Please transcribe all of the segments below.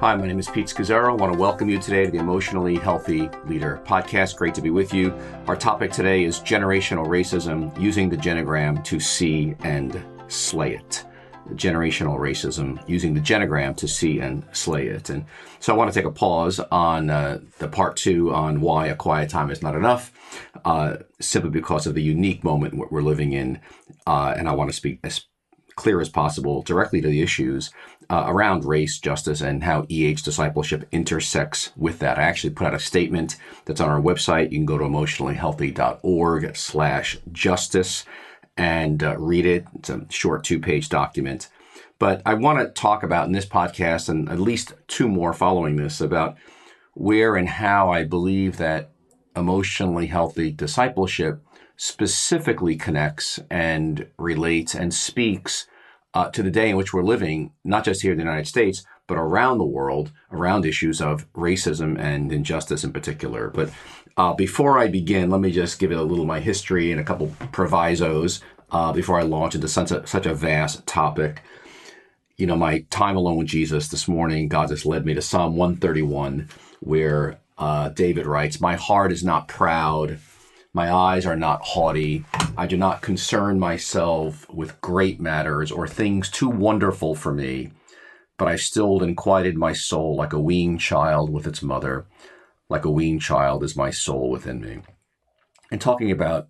Hi, my name is Pete Scazzero. I want to welcome you today to the Emotionally Healthy Leader podcast. Great to be with you. Our topic today is generational racism using the genogram to see and slay it. Generational racism using the genogram to see and slay it. And so I want to take a pause on uh, the part two on why a quiet time is not enough, uh, simply because of the unique moment we're living in. Uh, and I want to speak clear as possible directly to the issues uh, around race, justice, and how EH discipleship intersects with that. I actually put out a statement that's on our website. You can go to emotionallyhealthy.org slash justice and uh, read it. It's a short two-page document. But I want to talk about in this podcast and at least two more following this about where and how I believe that emotionally healthy discipleship specifically connects and relates and speaks uh, to the day in which we're living, not just here in the United States, but around the world, around issues of racism and injustice in particular. But uh, before I begin, let me just give it a little my history and a couple provisos uh, before I launch into such a, such a vast topic. You know, my time alone with Jesus this morning, God just led me to Psalm 131, where uh, David writes, My heart is not proud my eyes are not haughty. I do not concern myself with great matters or things too wonderful for me, but I stilled and quieted my soul like a weaned child with its mother. Like a weaned child is my soul within me. And talking about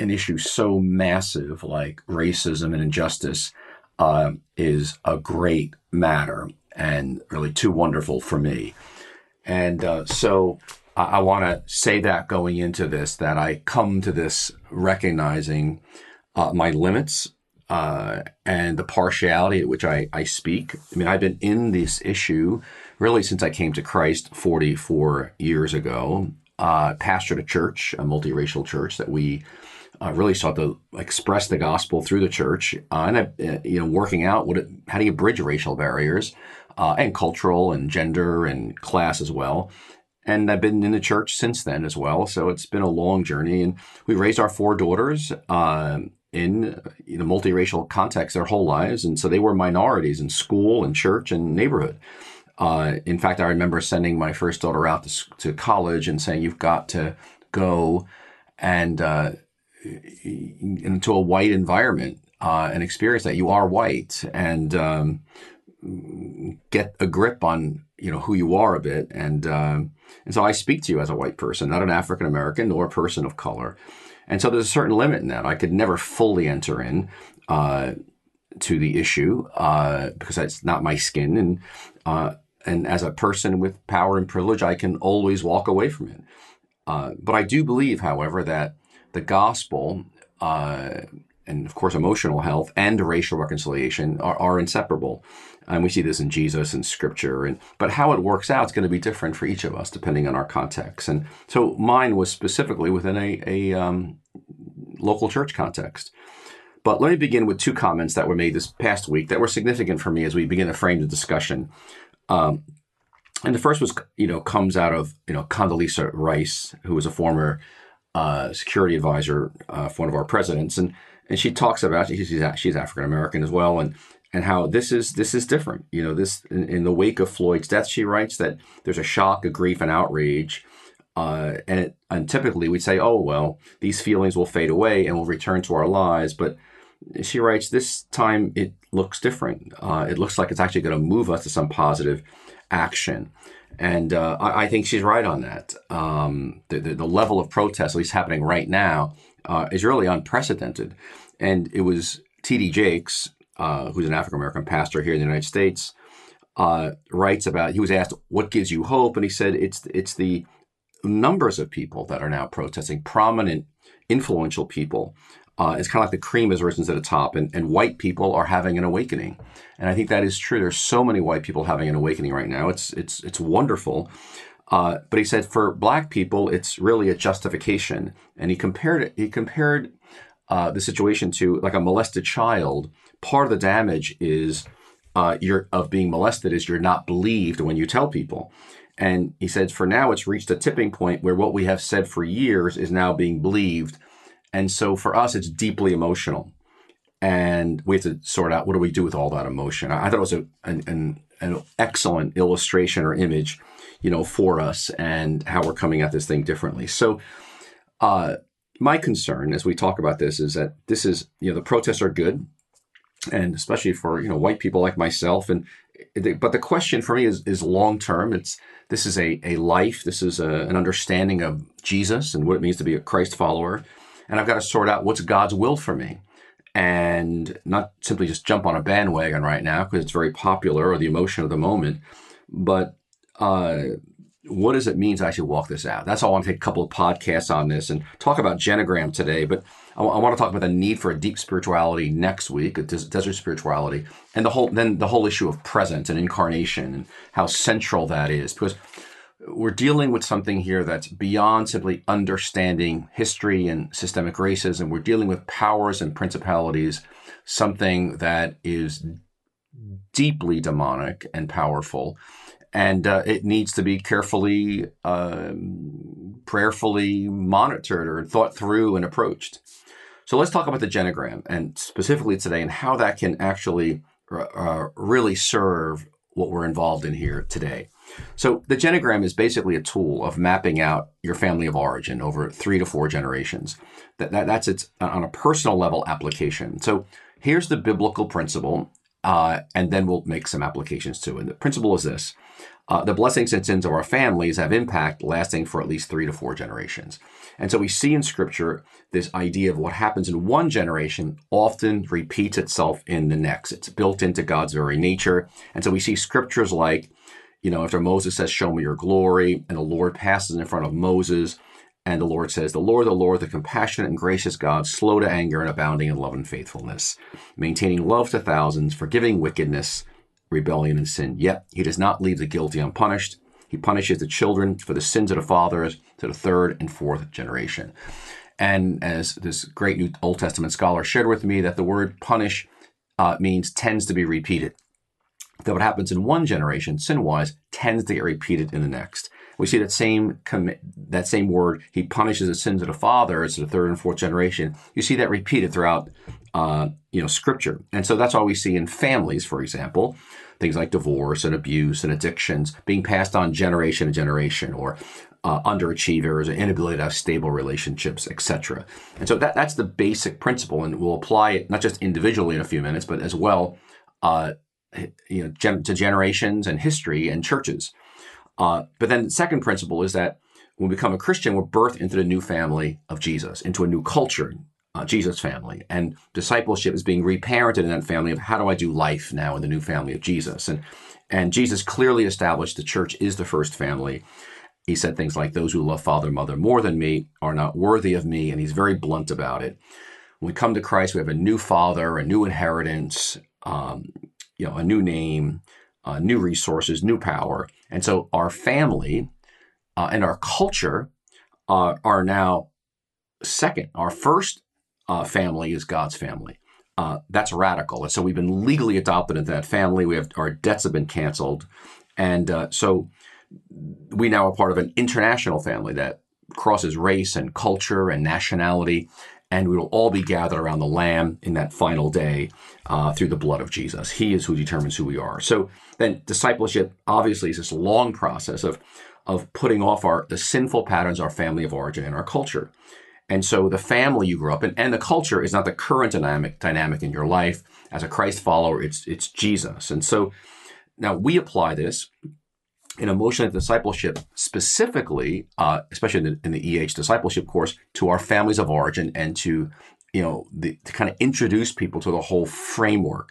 an issue so massive like racism and injustice uh, is a great matter and really too wonderful for me. And uh, so I, I want to say that going into this, that I come to this recognizing uh, my limits uh, and the partiality at which I, I speak. I mean, I've been in this issue really since I came to Christ 44 years ago. Uh, pastored a church, a multiracial church that we uh, really sought to express the gospel through the church, uh, and uh, you know, working out what it, how do you bridge racial barriers uh, and cultural and gender and class as well. And I've been in the church since then as well. So it's been a long journey. And we raised our four daughters uh, in you know, multiracial context their whole lives. And so they were minorities in school and church and neighborhood. Uh, in fact, I remember sending my first daughter out to, to college and saying, you've got to go and uh, into a white environment uh, and experience that. You are white. And um, get a grip on you know who you are a bit and um, and so I speak to you as a white person not an African American nor a person of color. And so there's a certain limit in that. I could never fully enter in uh, to the issue uh, because that's not my skin. And uh, and as a person with power and privilege I can always walk away from it. Uh, but I do believe however that the gospel uh, and of course emotional health and racial reconciliation are, are inseparable and we see this in Jesus and scripture. And but how it works out is going to be different for each of us depending on our context. And so mine was specifically within a, a um, local church context. But let me begin with two comments that were made this past week that were significant for me as we begin to frame the discussion. Um, and the first was you know comes out of you know Condoleezza Rice who was a former uh, security advisor uh, for one of our presidents. And and she talks about she's she's African American as well, and and how this is this is different. You know, this in, in, the wake of Floyd's death, she writes that there's a shock, a grief, and outrage, uh, and it, and typically we'd say, oh well, these feelings will fade away and we'll return to our lives, but she writes this time it looks different. Uh, it looks like it's actually going to move us to some positive action. And uh, I, I, think she's right on that. Um, the, the, the, level of protest, at least happening right now, uh, is really unprecedented. And it was T.D. Jakes, uh, who's an African American pastor here in the United States, uh, writes about. He was asked, "What gives you hope?" And he said, "It's it's the numbers of people that are now protesting, prominent, influential people. Uh, it's kind of like the cream has risen to the top, and, and white people are having an awakening. And I think that is true. There's so many white people having an awakening right now. It's it's it's wonderful." Uh, but he said for black people, it's really a justification. And he compared it, he compared uh, the situation to like a molested child. Part of the damage is uh, you're, of being molested is you're not believed when you tell people. And he said, for now, it's reached a tipping point where what we have said for years is now being believed. And so for us, it's deeply emotional. and we have to sort out what do we do with all that emotion. I, thought it was a, an, an, an excellent illustration or image, you know, for us and how we're coming at this thing differently. So, uh, my concern as we talk about this is that this is, you know, the protests are good, and especially for you know white people like myself. And but the question for me is is long term. It's this is a a life. This is a, an understanding of Jesus and what it means to be a Christ follower, and I've got to sort out what's God's will for me and not simply just jump on a bandwagon right now because it's very popular or the emotion of the moment, but uh, what does it mean to actually walk this out? That's all I want to take a couple of podcasts on this and talk about Genogram today, but I, want to talk about the need for a deep spirituality next week, desert spirituality, and the whole then the whole issue of presence and incarnation and how central that is because we're dealing with something here that's beyond simply understanding history and systemic racism. We're dealing with powers and principalities, something that is deeply demonic and powerful. And uh, it needs to be carefully, um, prayerfully monitored or thought through and approached. So let's talk about the genogram and specifically today and how that can actually uh, really serve what we're involved in here today. So the genogram is basically a tool of mapping out your family of origin over three to four generations. That, that that's its on a personal level application. So here's the biblical principle, uh, and then we'll make some applications too. And the principle is this: uh, the blessings and sins of our families have impact lasting for at least three to four generations. And so we see in Scripture this idea of what happens in one generation often repeats itself in the next. It's built into God's very nature. And so we see scriptures like you know, after Moses says, Show me your glory, and the Lord passes in front of Moses, and the Lord says, The Lord, the Lord, the compassionate and gracious God, slow to anger and abounding in love and faithfulness, maintaining love to thousands, forgiving wickedness, rebellion, and sin. Yet he does not leave the guilty unpunished. He punishes the children for the sins of the fathers to the third and fourth generation. And as this great New Old Testament scholar shared with me, that the word punish uh, means tends to be repeated that what happens in one generation, sin wise, tends to get repeated in the next. We see that same that same word. He punishes the sins of the fathers, to the third and fourth generation. You see that repeated throughout, uh, you know, Scripture, and so that's why we see in families, for example, things like divorce and abuse and addictions being passed on generation to generation, or uh, underachievers, inability to have stable relationships, etc. And so that that's the basic principle, and we'll apply it not just individually in a few minutes, but as well uh, you know, gen- to generations and history and churches. Uh, but then the second principle is that when we become a Christian, we're birthed into the new family of Jesus, into a new culture, uh, Jesus family. And discipleship is being reparented in that family of how do I do life now in the new family of Jesus? And, and Jesus clearly established the church is the first family. He said things like, Those who love father, mother more than me are not worthy of me. And he's very blunt about it. When we come to Christ, we have a new father, a new inheritance, um, you know, a new name, uh, new resources, new power. And so our family uh, and our culture uh, are now second. Our first uh, family is God's family. Uh, that's radical. And so we've been legally adopted into that family. We have our debts have been canceled. And uh, so we now are part of an international family that crosses race and culture and nationality and we will all be gathered around the Lamb in that final day uh, through the blood of Jesus. He is who determines who we are. So then, discipleship obviously is this long process of of putting off our the sinful patterns, our family of origin, and our culture. And so, the family you grew up in and the culture is not the current dynamic dynamic in your life. As a Christ follower, it's it's Jesus. And so, now we apply this in emotional discipleship, specifically, uh, especially in the, in the, EH discipleship course, to our families of origin and to, you know, the, to kind of introduce people to the whole framework.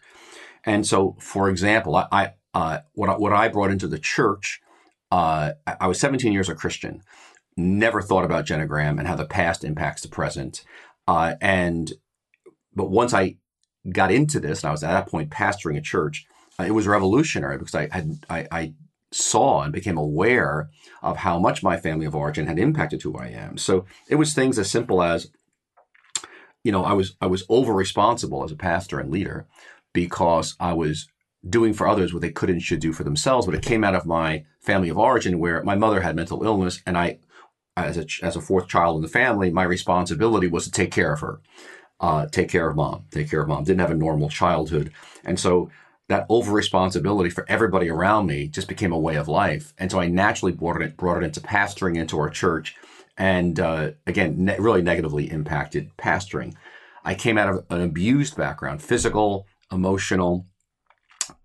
And so, for example, I, I uh, what, I, what I brought into the church, uh, I was 17 years a Christian, never thought about genogram and how the past impacts the present. Uh, and, but once I got into this, and I was at that point pastoring a church, uh, it was revolutionary because I had I, I saw and became aware of how much my family of origin had impacted who I am. So it was things as simple as, you know, I was I was over responsible as a pastor and leader because I was doing for others what they could and should do for themselves. But it came out of my family of origin where my mother had mental illness and I as a, as a fourth child in the family, my responsibility was to take care of her. uh, take care of mom, take care of mom. Didn't have a normal childhood. And so that over responsibility for everybody around me just became a way of life. And so I naturally brought it, brought it into pastoring into our church. And uh, again, ne- really negatively impacted pastoring. I came out of an abused background, physical, emotional,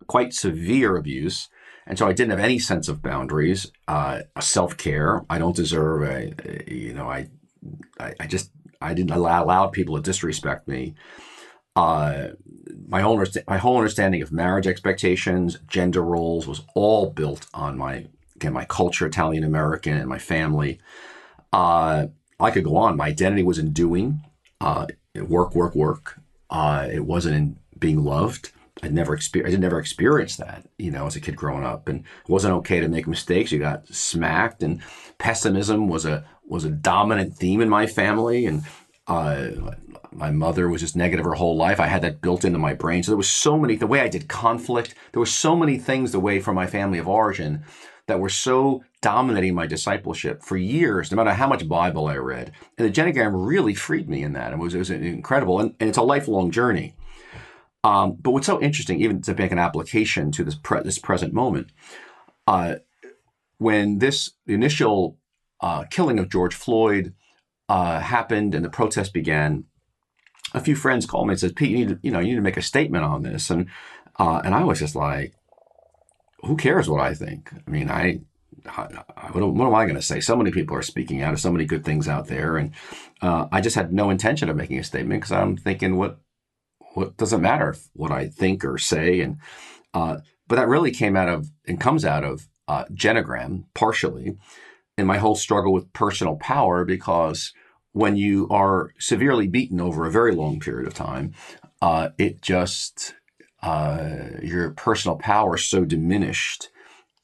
quite severe abuse. And so I didn't have any sense of boundaries, uh, self care. I don't deserve a, you know, I, I, I just, I didn't allow, allow people to disrespect me. Uh, my whole my whole understanding of marriage expectations, gender roles was all built on my again my culture, Italian American, and my family. Uh, I could go on. My identity was in doing, uh, work, work, work. Uh, it wasn't in being loved. I never experienced. I never experience that, you know, as a kid growing up, and it wasn't okay to make mistakes. You got smacked, and pessimism was a was a dominant theme in my family, and uh, my mother was just negative her whole life. I had that built into my brain. So there was so many, the way I did conflict, there were so many things the way from my family of origin that were so dominating my discipleship for years, no matter how much Bible I read. And the Genogram really freed me in that. It was, it was incredible. And, and it's a lifelong journey. Um, but what's so interesting, even to make an application to this, pre- this present moment, uh, when this initial uh, killing of George Floyd uh, happened and the protest began, a few friends called me and said, "Pete, you need to, you know, you need to make a statement on this." And uh, and I was just like, "Who cares what I think? I mean, I." what, what am I going to say? So many people are speaking out. There's so many good things out there, and uh, I just had no intention of making a statement because I'm thinking, what what doesn't matter what I think or say, and uh, but that really came out of and comes out of uh, Genogram partially, in my whole struggle with personal power because when you are severely beaten over a very long period of time, uh, it just uh, your personal power is so diminished.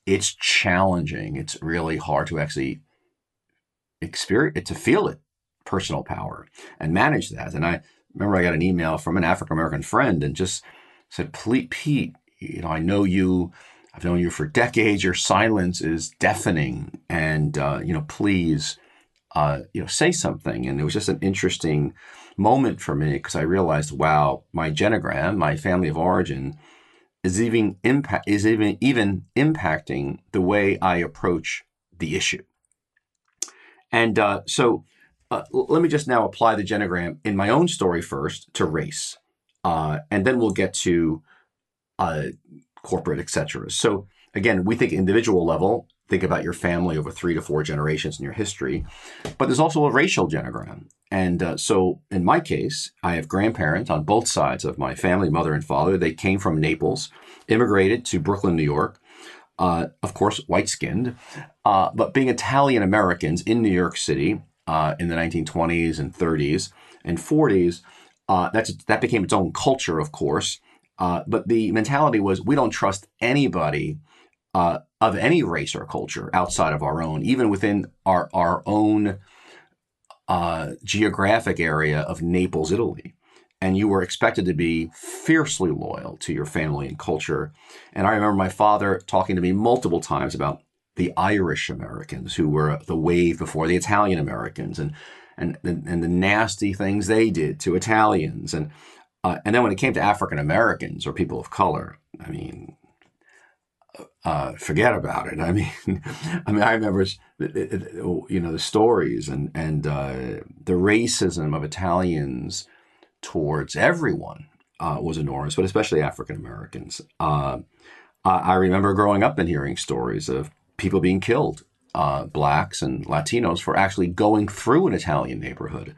It's challenging. It's really hard to actually experience it, to feel it, personal power, and manage that. And I remember I got an email from an African American friend and just said, "Pete, Pete, you know, I know you." I've known you for decades. Your silence is deafening, and uh, you know, please, uh, you know, say something. And it was just an interesting moment for me because I realized, wow, my genogram, my family of origin, is even impact is even even impacting the way I approach the issue. And uh, so, uh, let me just now apply the genogram in my own story first to race, uh, and then we'll get to uh, corporate, etc. So again, we think individual level, think about your family over three to four generations in your history, but there's also a racial genogram. And uh, so in my case, I have grandparents on both sides of my family, mother and father. They came from Naples, immigrated to Brooklyn, New York. Uh, of course, white skinned, uh, but being Italian Americans in New York City uh, in the 1920s and 30s and 40s, uh, that's, that became its own culture, of course. Uh, but the mentality was we don't trust anybody uh, of any race or culture outside of our own, even within our our own uh, geographic area of Naples, Italy. And you were expected to be fiercely loyal to your family and culture. And I remember my father talking to me multiple times about the Irish Americans who were the wave before the Italian Americans and and and the nasty things they did to Italians and uh, and then when it came to African Americans or people of color, I mean, uh, forget about it. I mean, I mean, I remember, you know, the stories and and uh, the racism of Italians towards everyone uh, was enormous, but especially African Americans. Uh, I remember growing up and hearing stories of people being killed, uh, blacks and Latinos, for actually going through an Italian neighborhood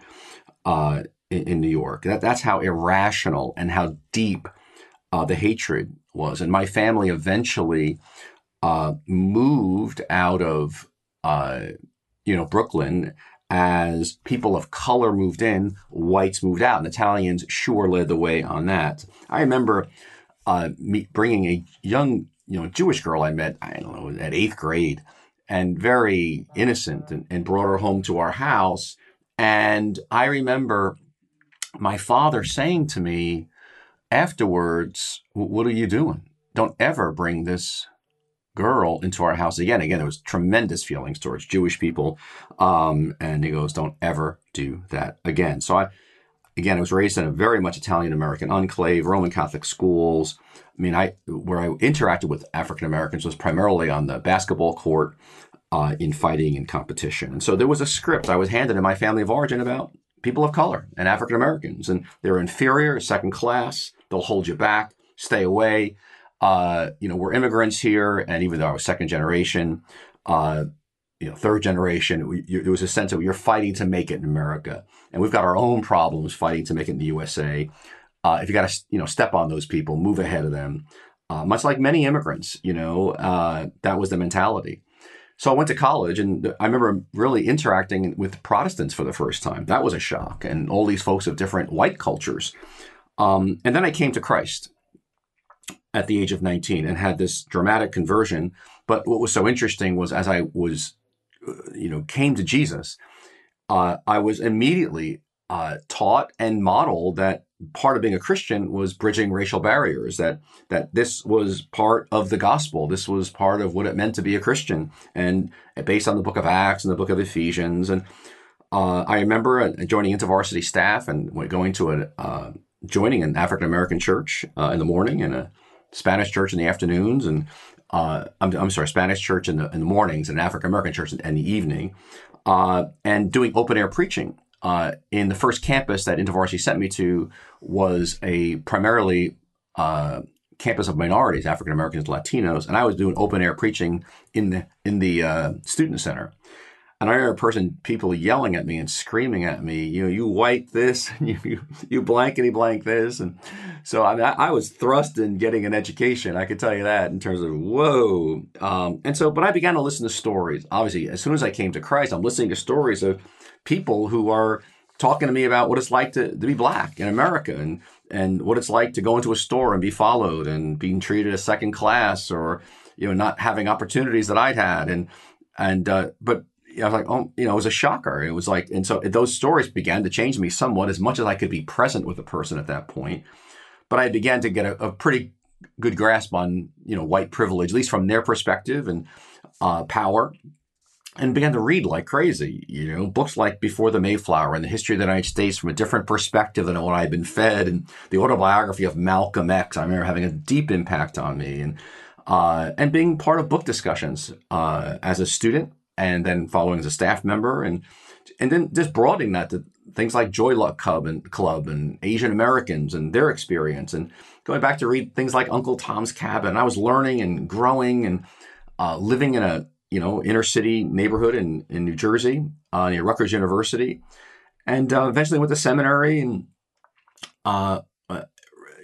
in, in New York. That, that's how irrational and how deep uh, the hatred was. And my family eventually uh, moved out of, uh, you know, Brooklyn as people of color moved in, whites moved out, and Italians sure led the way on that. I remember uh, me bringing a young, you know, Jewish girl I met, I don't know, at eighth grade, and very innocent, and, and brought her home to our house. And I remember my father saying to me afterwards, What are you doing? Don't ever bring this girl into our house again. Again, there was tremendous feelings towards Jewish people. Um, and he goes, Don't ever do that again. So I, again, I was raised in a very much Italian American enclave, Roman Catholic schools. I mean, I where I interacted with African Americans was primarily on the basketball court, uh, in fighting and competition. And so there was a script I was handed in my family of origin about people of color and African Americans, and they're inferior, second class. They'll hold you back, stay away. Uh, you know, we're immigrants here, and even though I was second generation, uh, you know, third generation, there was a sense of you're fighting to make it in America, and we've got our own problems fighting to make it in the USA. Uh, if you got to, you know, step on those people, move ahead of them. Uh, much like many immigrants, you know, uh, that was the mentality. So I went to college, and I remember really interacting with Protestants for the first time. That was a shock, and all these folks of different white cultures. Um, and then I came to Christ at the age of 19 and had this dramatic conversion. But what was so interesting was as I was you know, came to Jesus, uh, I was immediately uh, taught and modeled that part of being a Christian was bridging racial barriers. That that this was part of the gospel. This was part of what it meant to be a Christian, and based on the Book of Acts and the Book of Ephesians. And uh, I remember joining InterVarsity staff and going to a uh, joining an African American church uh, in the morning and a Spanish church in the afternoons, and uh, I'm, I'm, sorry, Spanish church in the, in the mornings and African American church in, in, the evening, uh, and doing open air preaching. Uh, in the first campus that InterVarsity sent me to was a primarily uh, campus of minorities, African Americans, Latinos, and I was doing open air preaching in the in the uh, student center. And I remember a person, people yelling at me and screaming at me, you know, you white this, you, you, you blankety blank this. And so I, mean, I, I, was thrust in getting an education. I could tell you that in terms of, whoa. Um, and so, but I began to listen to stories. Obviously, as soon as I came to Christ, I'm listening to stories of people who are talking to me about what it's like to, to be black in America and, and what it's like to go into a store and be followed and being treated as second class or, you know, not having opportunities that I'd had. And, and, uh, but I was like, oh, you know, it was a shocker. It was like, and so those stories began to change me somewhat as much as I could be present with the person at that point. But I began to get a, a pretty good grasp on, you know, white privilege, at least from their perspective and uh, power, and began to read like crazy. You know, books like Before the Mayflower and the history of the United States from a different perspective than what I'd been fed, and the autobiography of Malcolm X. I remember having a deep impact on me, and uh, and being part of book discussions uh, as a student and then following as a staff member and and then just broadening that to things like Joy Luck Club and Club and Asian Americans and their experience and going back to read things like Uncle Tom's Cabin. I was learning and growing and uh, living in a you know inner city neighborhood in in New Jersey uh, near Rutgers University, and uh, eventually went to seminary and uh, uh,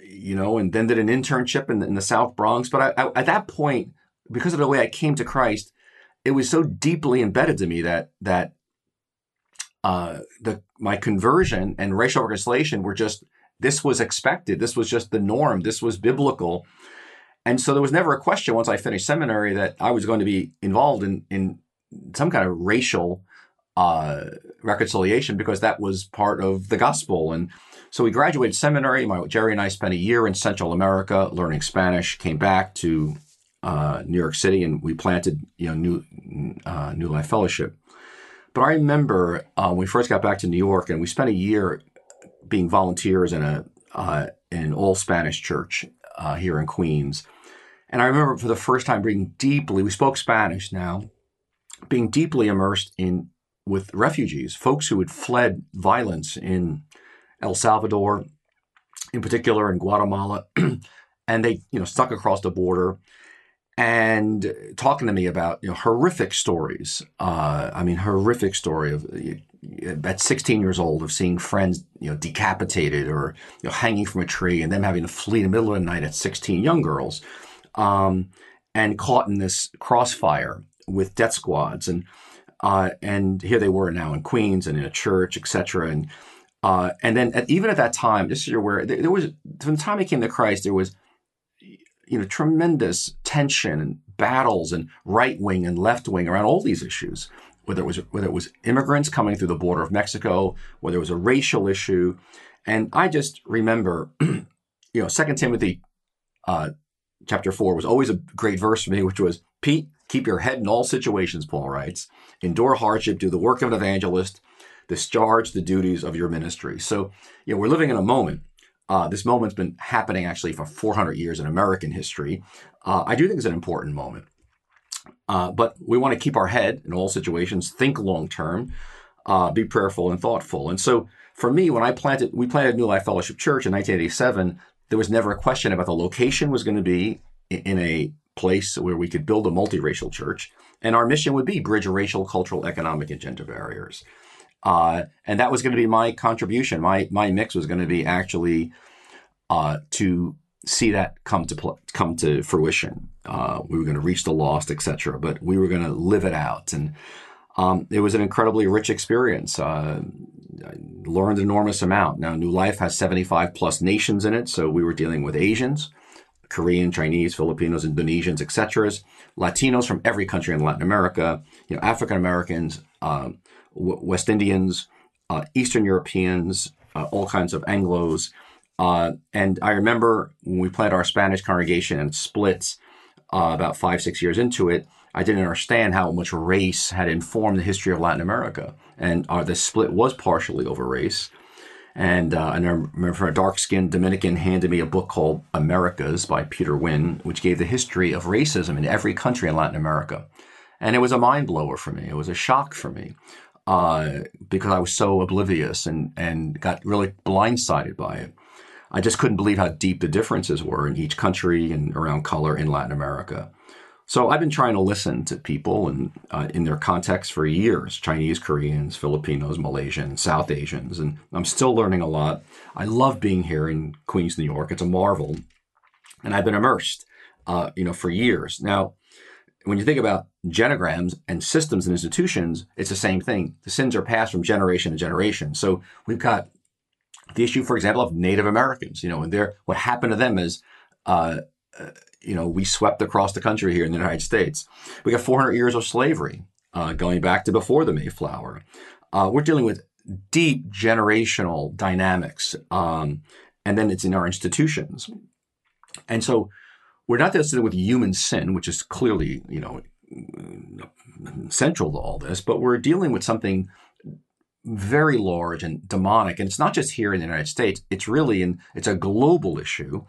you know and then did an internship in the, in the South Bronx. But I, I, at that point, because of the way I came to Christ, it was so deeply embedded to me that that uh, the my conversion and racial reconciliation were just this was expected. This was just the norm. This was biblical. And so there was never a question once I finished seminary that I was going to be involved in in some kind of racial uh, reconciliation because that was part of the gospel. And so we graduated seminary. My Geri and I spent a year in Central America learning Spanish. Came back to uh, New York City, and we planted you know New uh, New Life Fellowship. But I remember uh, when we first got back to New York, and we spent a year being volunteers in a uh, in an all Spanish church uh, here in Queens. And I remember for the first time being deeply, we spoke Spanish now, being deeply immersed in with refugees, folks who had fled violence in El Salvador, in particular in Guatemala, and they you know stuck across the border and talking to me about you know horrific stories. Uh, I mean, horrific story of at 16 years old of seeing friends you know decapitated or you know hanging from a tree and them having to flee in the middle of the night at 16 young girls, um, and caught in this crossfire with death squads and uh, and here they were now in Queens and in a church, etc. And uh, and then at, even at that time, so you're aware, there, there was from the time he came to Christ, there was you know, tremendous tension and battles and right wing and left wing around all these issues. Whether it was whether it was immigrants coming through the border of Mexico, whether it was a racial issue, and I just remember, you know, Second Timothy, uh, chapter four was always a great verse for me, which was Pete, keep your head in all situations. Paul writes, endure hardship, do the work of an evangelist, discharge the duties of your ministry. So, you know, we're living in a moment. Uh, this moment's been happening actually for 400 years in American history. Uh, I do think it's an important moment. Uh, but we want to keep our head in all situations, think long term, uh, be prayerful and thoughtful. And so for me, when I planted, we planted New Life Fellowship Church in 1987, there was never a question about the location was going to be in a place where we could build a multiracial church. And our mission would be bridge racial, cultural, economic, and gender barriers. Uh, and that was going to be my contribution. My my mix was going to be actually uh, to see that come to pl- come to fruition. Uh, we were going to reach the lost, etc. But we were going to live it out, and um, it was an incredibly rich experience. Uh, I learned an enormous amount. Now, New Life has 75 plus nations in it, so we were dealing with Asians, Korean, Chinese, Filipinos, Indonesians, etc., Latinos from every country in Latin America, you know, African Americans, uh, West Indians, uh, Eastern Europeans, uh, all kinds of Anglo's. Uh, and I remember when we planted our Spanish congregation and splits uh, about five, six years into it, I didn't understand how much race had informed the history of Latin America. And uh, the split was partially over race. And, uh, I remember a dark skinned Dominican handed me a book called Americas by Peter Winn, which gave the history of racism in every country in Latin America. And it was a mind blower for me. It was a shock for me uh, because I was so oblivious and, and got really blindsided by it. I just couldn't believe how deep the differences were in each country and around color in Latin America. So I've been trying to listen to people and uh, in their context for years: Chinese, Koreans, Filipinos, Malaysians, South Asians, and I'm still learning a lot. I love being here in Queens, New York. It's a marvel, and I've been immersed, uh, you know, for years now. When you think about genograms and systems and institutions, it's the same thing. The sins are passed from generation to generation. So we've got the issue, for example, of Native Americans. You know, and their what happened to them is. Uh, uh you know, we swept across the country here in the United States. We got 400 years of slavery uh, going back to before the Mayflower. Uh, we're dealing with deep generational dynamics, um, and then it's in our institutions. And so we're not dealing with human sin, which is clearly, you know, central to all this, but we're dealing with something very large and demonic. And it's not just here in the United States, it's really in, it's a global issue.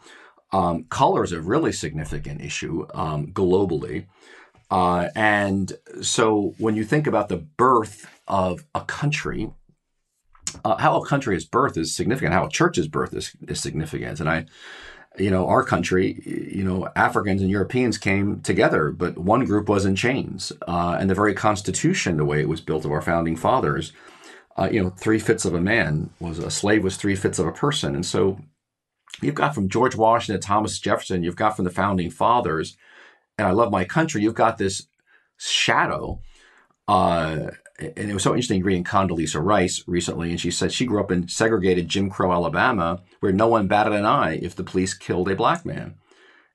Um, color is a really significant issue um, globally. Uh, and so when you think about the birth of a country, uh, how a country's birth is significant, how a church's birth is, is significant. And I, you know, our country, you know, Africans and Europeans came together, but one group was in chains. Uh, and the very Constitution, the way it was built of our founding fathers, uh, you know, three fifths of a man was a slave was three fifths of a person. And so you've got from George Washington, Thomas Jefferson, you've got from the founding fathers, and I love my country, you've got this shadow. Uh, and it was so interesting reading Condoleezza Rice recently, and she said she grew up in segregated Jim Crow, Alabama, where no one batted an eye if the police killed a black man.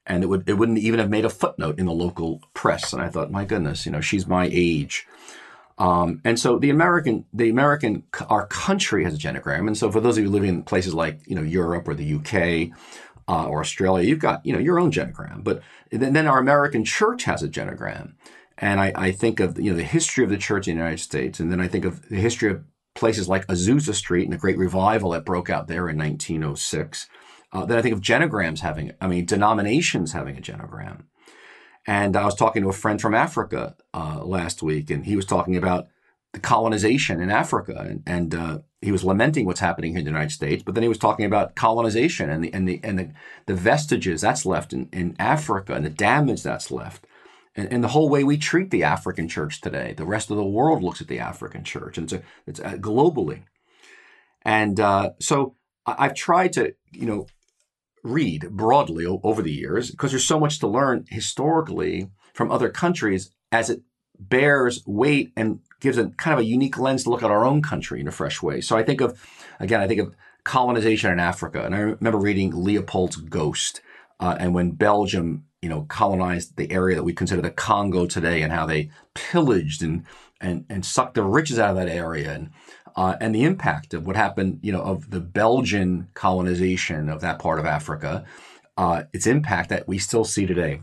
And it would it wouldn't even have made a footnote in the local press. And I thought, my goodness, you know, she's my age. Um, and so the American, the American, our country has a genogram. And so for those of you living in places like, you know, Europe or the UK uh, or Australia, you've got, you know, your own genogram. But then, then our American church has a genogram. And I, I, think of, you know, the history of the church in the United States. And then I think of the history of places like Azusa Street and the great revival that broke out there in 1906. Uh, then I think of genograms having, I mean, denominations having a genogram. And I was talking to a friend from Africa uh, last week, and he was talking about the colonization in Africa, and, and uh, he was lamenting what's happening here in the United States. But then he was talking about colonization and the and the and the, the vestiges that's left in, in Africa and the damage that's left, and, and, the whole way we treat the African church today. The rest of the world looks at the African church, and it's a, it's a, globally. And uh, so I've tried to you know read broadly over the years because there's so much to learn historically from other countries as it bears weight and gives a kind of a unique lens to look at our own country in a fresh way. So I think of, again, I think of colonization in Africa, and I remember reading Leopold's Ghost, uh, and when Belgium, you know, colonized the area that we consider the Congo today, and how they pillaged and and and sucked the riches out of that area, and uh, and the impact of what happened, you know, of the Belgian colonization of that part of Africa, uh, its impact that we still see today.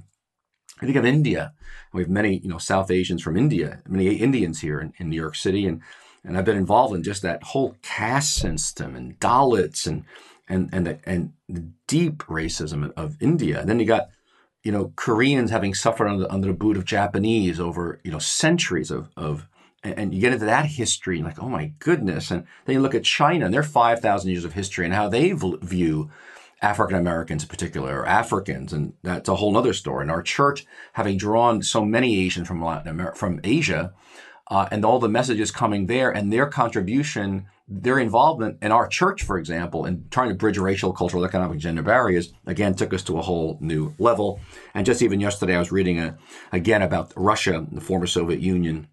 I think of India. We have many, you know, South Asians from India, many Indians here in, in New York City, and and I've been involved in just that whole caste system and Dalits and and and the, and the deep racism of India. And then you got you know Koreans having suffered under, under the boot of Japanese over you know centuries of of and you get into that history, and like, oh my goodness. And then you look at China and their 5,000 years of history and how they view African Americans in particular, or Africans, and that's a whole other story. And our church, having drawn so many Asians from Latin America, from Asia, uh, and all the messages coming there, and their contribution, their involvement in our church, for example, in trying to bridge racial, cultural, economic, gender barriers, again, took us to a whole new level. And just even yesterday, I was reading a, again about Russia, the former Soviet Union,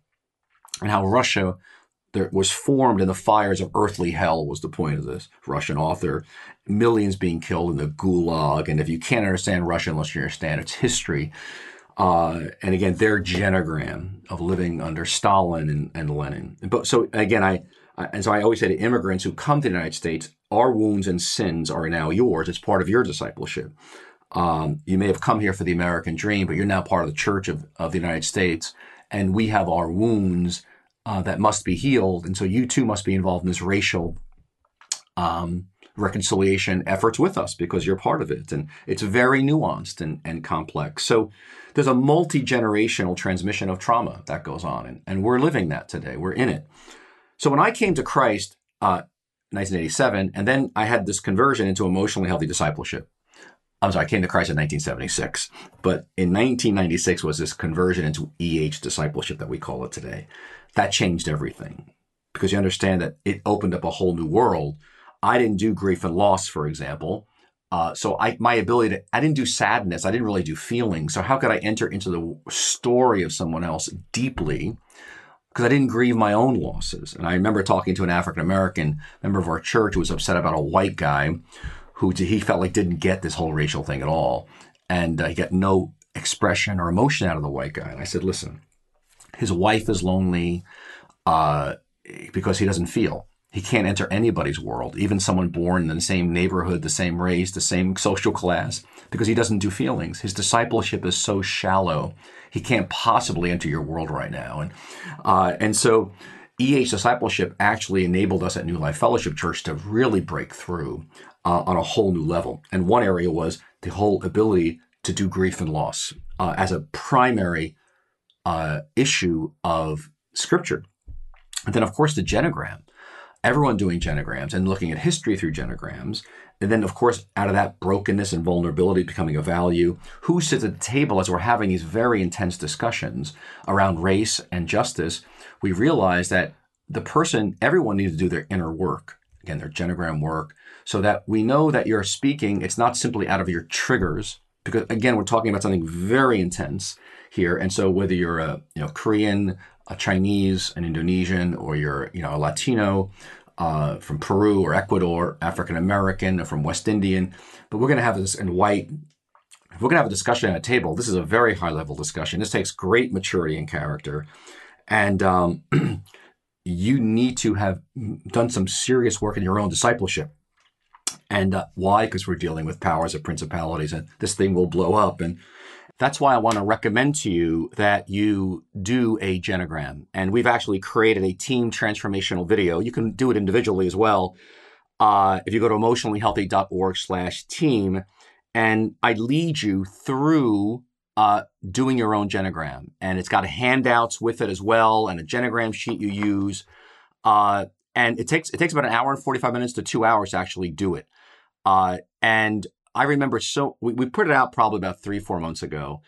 and how Russia there was formed in the fires of earthly hell was the point of this Russian author. Millions being killed in the gulag. And if you can't understand Russia unless you understand its history, uh, and again, their genogram of living under Stalin and, and Lenin. But so again, I, and so I always say to immigrants who come to the United States, our wounds and sins are now yours. It's part of your discipleship. Um, you may have come here for the American dream, but you're now part of the Church of, of the United States, and we have our wounds uh, that must be healed. And so you too must be involved in this racial um, reconciliation efforts with us because you're part of it. And it's very nuanced and, and complex. So there's a multi generational transmission of trauma that goes on. And, and we're living that today. We're in it. So when I came to Christ, uh, 1987, and then I had this conversion into emotionally healthy discipleship. I'm sorry, I came to Christ in 1976, but in 1996 was this conversion into EH discipleship that we call it today that changed everything because you understand that it opened up a whole new world. I didn't do grief and loss, for example. Uh, so I, my ability to, I didn't do sadness. I didn't really do feelings. So how could I enter into the story of someone else deeply? Because I didn't grieve my own losses. And I remember talking to an African American member of our church who was upset about a white guy who he felt like didn't get this whole racial thing at all. And uh, he got no expression or emotion out of the white guy. And I said, listen, his wife is lonely uh, because he doesn't feel. He can't enter anybody's world, even someone born in the same neighborhood, the same race, the same social class, because he doesn't do feelings. His discipleship is so shallow. He can't possibly enter your world right now. And, uh, and so EH discipleship actually enabled us at New Life Fellowship Church to really break through uh, on a whole new level. And one area was the whole ability to do grief and loss uh, as a primary uh, issue of scripture. And then, of course, the genogram. Everyone doing genograms and looking at history through genograms. And then, of course, out of that brokenness and vulnerability becoming a value, who sits at the table as we're having these very intense discussions around race and justice? We realize that the person, everyone needs to do their inner work, again, their genogram work, so that we know that you're speaking, it's not simply out of your triggers, because again, we're talking about something very intense here. And so whether you're a you know Korean, a Chinese, an Indonesian, or you're you know a Latino uh, from Peru or Ecuador, African American, or from West Indian, but we're going to have this in white. If we're going to have a discussion at a table, this is a very high level discussion. This takes great maturity and character, and um, you need to have done some serious work in your own discipleship. And uh, why? Because we're dealing with powers of principalities, and this thing will blow up. And that's why I want to recommend to you that you do a genogram. And we've actually created a team transformational video. You can do it individually as well. Uh, if you go to emotionallyhealthy.org slash team, and I lead you through uh, doing your own genogram. And it's got handouts with it as well and a genogram sheet you use. Uh, and it takes it takes about an hour and 45 minutes to two hours to actually do it. Uh, and I remember so we, we put it out probably about three, four months ago.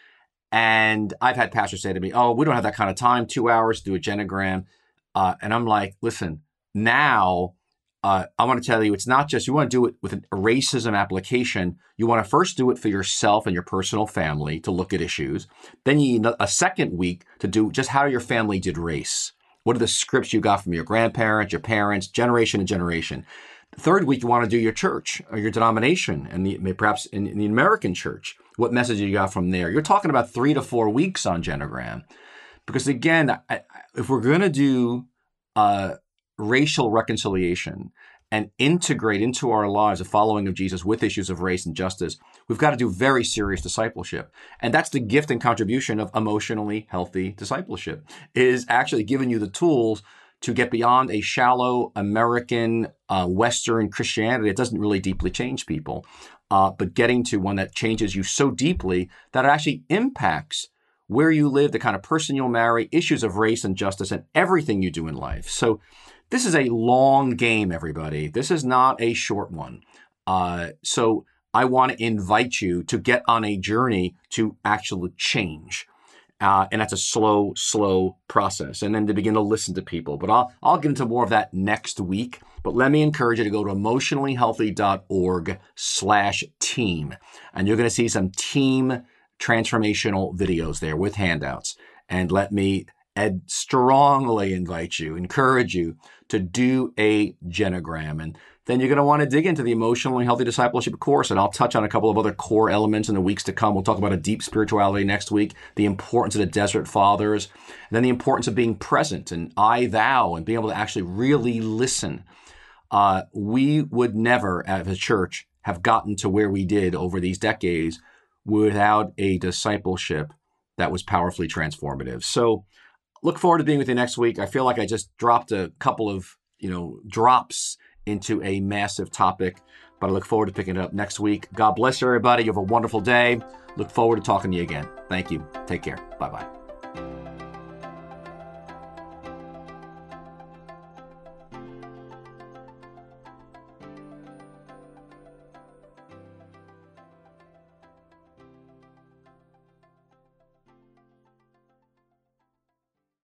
And I've had pastors say to me, Oh, we don't have that kind of time, two hours to do a genogram. Uh, and I'm like, listen, now uh, I want to tell you, it's not just you want to do it with a racism application. You want to first do it for yourself and your personal family to look at issues. Then you need a second week to do just how your family did race. What are the scripts you got from your grandparents, your parents, generation to generation? Third week, you want to do your church or your denomination, and the, perhaps in, in, the American church. What message you got from there? You're talking about three to four weeks on Genogram, because again, I, if we're going to do uh, racial reconciliation and integrate into our lives a following of Jesus with issues of race and justice, we've got to do very serious discipleship. And that's the gift and contribution of emotionally healthy discipleship is actually giving you the tools to get beyond a shallow American uh, Western Christianity. It doesn't really deeply change people, uh, but getting to one that changes you so deeply that it actually impacts where you live, the kind of person you'll marry, issues of race and justice, and everything you do in life. So, this is a long game, everybody. This is not a short one. Uh, so, I want to invite you to get on a journey to actually change. Uh, and that's a slow, slow process. And then to begin to listen to people. But I'll, I'll get into more of that next week. But let me encourage you to go to emotionallyhealthy.org slash team. And you're going to see some team transformational videos there with handouts. And let me Ed strongly invite you, encourage you to do a genogram. And then you're going to want to dig into the emotionally healthy discipleship course. And I'll touch on a couple of other core elements in the weeks to come. We'll talk about a deep spirituality next week, the importance of the desert fathers, and then the importance of being present and I thou and being able to actually really listen. Uh, we would never, as a church, have gotten to where we did over these decades without a discipleship that was powerfully transformative. So, look forward to being with you next week. I feel like I just dropped a couple of, you know, drops into a massive topic, but I look forward to picking it up next week. God bless you, everybody. You have a wonderful day. Look forward to talking to you again. Thank you. Take care. Bye bye.